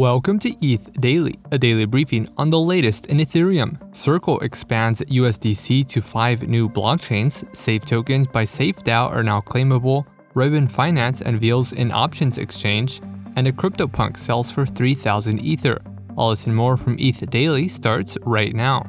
Welcome to ETH Daily, a daily briefing on the latest in Ethereum. Circle expands USDC to five new blockchains. Safe tokens by SafeDAO are now claimable. Ribbon Finance unveils an options exchange, and a CryptoPunk sells for 3,000 Ether. All this and more from ETH Daily starts right now.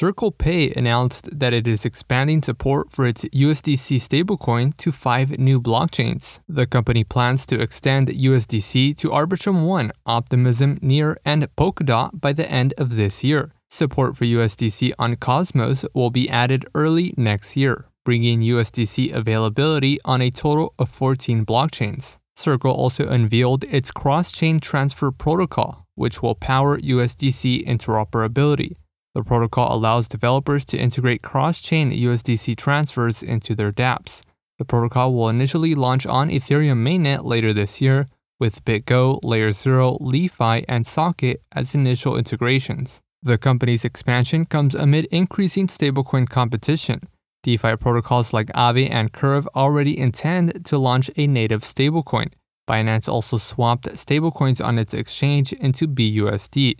Circle Pay announced that it is expanding support for its USDC stablecoin to five new blockchains. The company plans to extend USDC to Arbitrum One, Optimism, Near, and Polkadot by the end of this year. Support for USDC on Cosmos will be added early next year, bringing USDC availability on a total of 14 blockchains. Circle also unveiled its cross chain transfer protocol, which will power USDC interoperability. The protocol allows developers to integrate cross chain USDC transfers into their dApps. The protocol will initially launch on Ethereum mainnet later this year, with BitGo, Layer 0, LI.FI, and Socket as initial integrations. The company's expansion comes amid increasing stablecoin competition. DeFi protocols like Aave and Curve already intend to launch a native stablecoin. Binance also swapped stablecoins on its exchange into BUSD.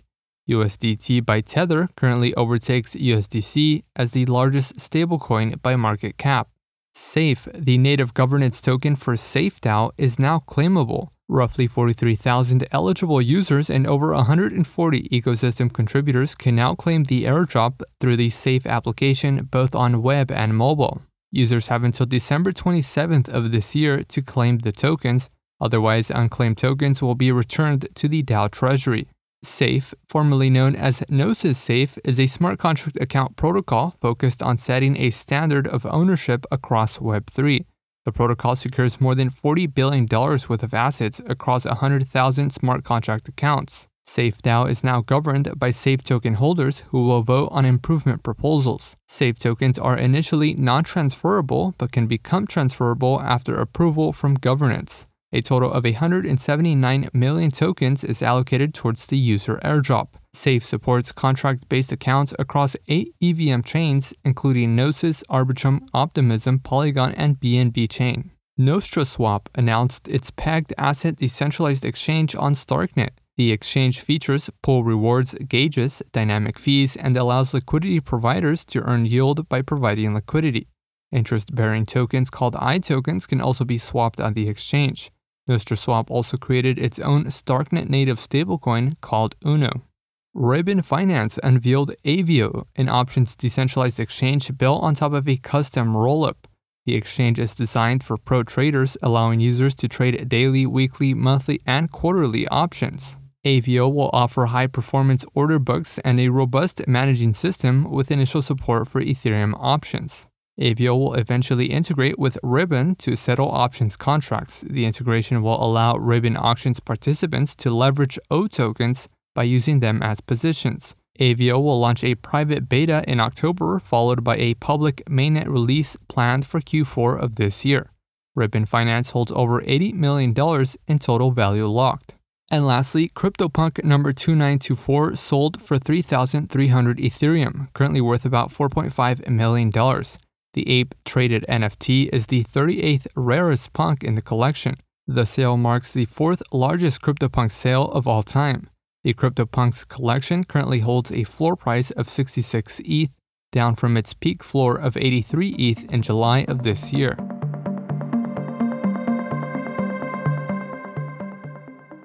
USDT by Tether currently overtakes USDC as the largest stablecoin by market cap. SAFE, the native governance token for SafeDAO, is now claimable. Roughly 43,000 eligible users and over 140 ecosystem contributors can now claim the airdrop through the SAFE application both on web and mobile. Users have until December 27th of this year to claim the tokens, otherwise, unclaimed tokens will be returned to the DAO treasury. Safe, formerly known as Gnosis Safe, is a smart contract account protocol focused on setting a standard of ownership across Web3. The protocol secures more than $40 billion worth of assets across 100,000 smart contract accounts. SafeDAO is now governed by Safe token holders who will vote on improvement proposals. Safe tokens are initially non transferable but can become transferable after approval from governance. A total of 179 million tokens is allocated towards the user airdrop. SAFE supports contract based accounts across eight EVM chains, including Gnosis, Arbitrum, Optimism, Polygon, and BNB Chain. NostraSwap announced its pegged asset decentralized exchange on Starknet. The exchange features pool rewards, gauges, dynamic fees, and allows liquidity providers to earn yield by providing liquidity. Interest bearing tokens called iTokens can also be swapped on the exchange. NostraSwap also created its own Starknet native stablecoin called UNO. Ribbon Finance unveiled Aevo, an options decentralized exchange built on top of a custom rollup. The exchange is designed for pro traders, allowing users to trade daily, weekly, monthly, and quarterly options. Aevo will offer high performance order books and a robust managing system with initial support for Ethereum options. Aevo will eventually integrate with Ribbon to settle options contracts. The integration will allow Ribbon auctions participants to leverage O tokens by using them as positions. Aevo will launch a private beta in October, followed by a public mainnet release planned for Q4 of this year. Ribbon Finance holds over $80 million in total value locked. And lastly, CryptoPunk number 2924 sold for 3,300 Ethereum, currently worth about $4.5 million. The ape traded NFT is the 38th rarest punk in the collection. The sale marks the fourth largest CryptoPunk sale of all time. The CryptoPunks collection currently holds a floor price of 66 ETH, down from its peak floor of 83 ETH in July of this year.